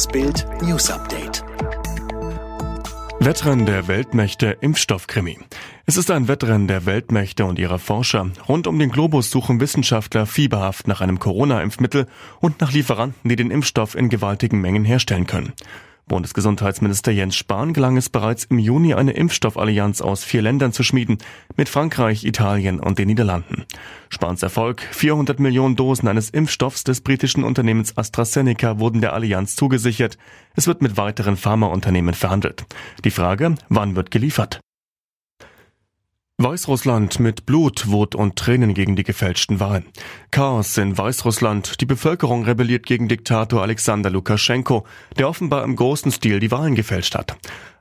Das Bild News Update. Wettrennen der Weltmächte Impfstoffkrimi. Es ist ein Wettrennen der Weltmächte und ihrer Forscher. Rund um den Globus suchen Wissenschaftler fieberhaft nach einem Corona-Impfmittel und nach Lieferanten, die den Impfstoff in gewaltigen Mengen herstellen können. Bundesgesundheitsminister Jens Spahn gelang es bereits im Juni eine Impfstoffallianz aus vier Ländern zu schmieden, mit Frankreich, Italien und den Niederlanden. Spahns Erfolg, 400 Millionen Dosen eines Impfstoffs des britischen Unternehmens AstraZeneca wurden der Allianz zugesichert. Es wird mit weiteren Pharmaunternehmen verhandelt. Die Frage, wann wird geliefert? Weißrussland mit Blut, Wut und Tränen gegen die gefälschten Wahlen. Chaos in Weißrussland. Die Bevölkerung rebelliert gegen Diktator Alexander Lukaschenko, der offenbar im großen Stil die Wahlen gefälscht hat.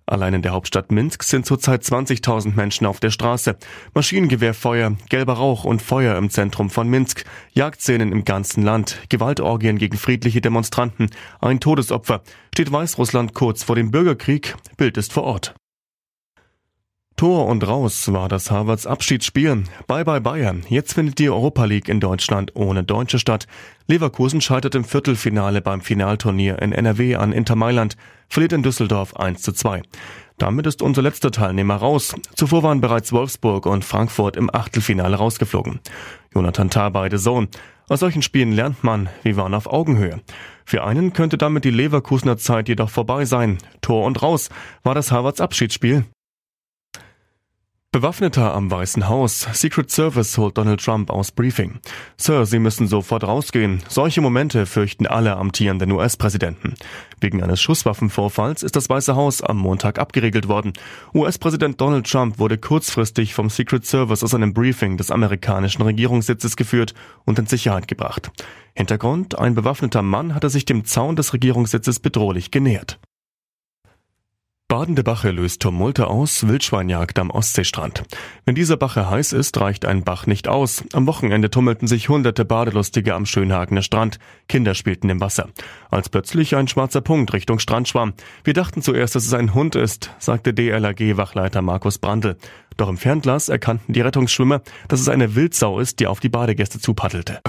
Allein in der Hauptstadt Minsk sind zurzeit 20.000 Menschen auf der Straße. Maschinengewehrfeuer, gelber Rauch und Feuer im Zentrum von Minsk, Jagdszenen im ganzen Land, Gewaltorgien gegen friedliche Demonstranten, ein Todesopfer. Steht Weißrussland kurz vor dem Bürgerkrieg? Bild ist vor Ort. Tor und raus war das Harvards Abschiedsspiel. Bye bye Bayern. Jetzt findet die Europa League in Deutschland ohne Deutsche statt. Leverkusen scheitert im Viertelfinale beim Finalturnier in NRW an Inter Mailand, verliert in Düsseldorf 1 zu 2. Damit ist unser letzter Teilnehmer raus. Zuvor waren bereits Wolfsburg und Frankfurt im Achtelfinale rausgeflogen. Jonathan Tah beide Sohn. Aus solchen Spielen lernt man, wie waren auf Augenhöhe. Für einen könnte damit die Leverkusener Zeit jedoch vorbei sein. Tor und raus war das Harvards Abschiedsspiel. Bewaffneter am Weißen Haus. Secret Service holt Donald Trump aus Briefing. Sir, Sie müssen sofort rausgehen. Solche Momente fürchten alle amtierenden US-Präsidenten. Wegen eines Schusswaffenvorfalls ist das Weiße Haus am Montag abgeregelt worden. US-Präsident Donald Trump wurde kurzfristig vom Secret Service aus einem Briefing des amerikanischen Regierungssitzes geführt und in Sicherheit gebracht. Hintergrund, ein bewaffneter Mann hatte sich dem Zaun des Regierungssitzes bedrohlich genähert. Badende Bache löst Tumulte aus, Wildschweinjagd am Ostseestrand. Wenn dieser Bache heiß ist, reicht ein Bach nicht aus. Am Wochenende tummelten sich hunderte Badelustige am Schönhagener Strand. Kinder spielten im Wasser. Als plötzlich ein schwarzer Punkt Richtung Strand schwamm. Wir dachten zuerst, dass es ein Hund ist, sagte DLRG-Wachleiter Markus Brandl. Doch im Fernglas erkannten die Rettungsschwimmer, dass es eine Wildsau ist, die auf die Badegäste zupaddelte.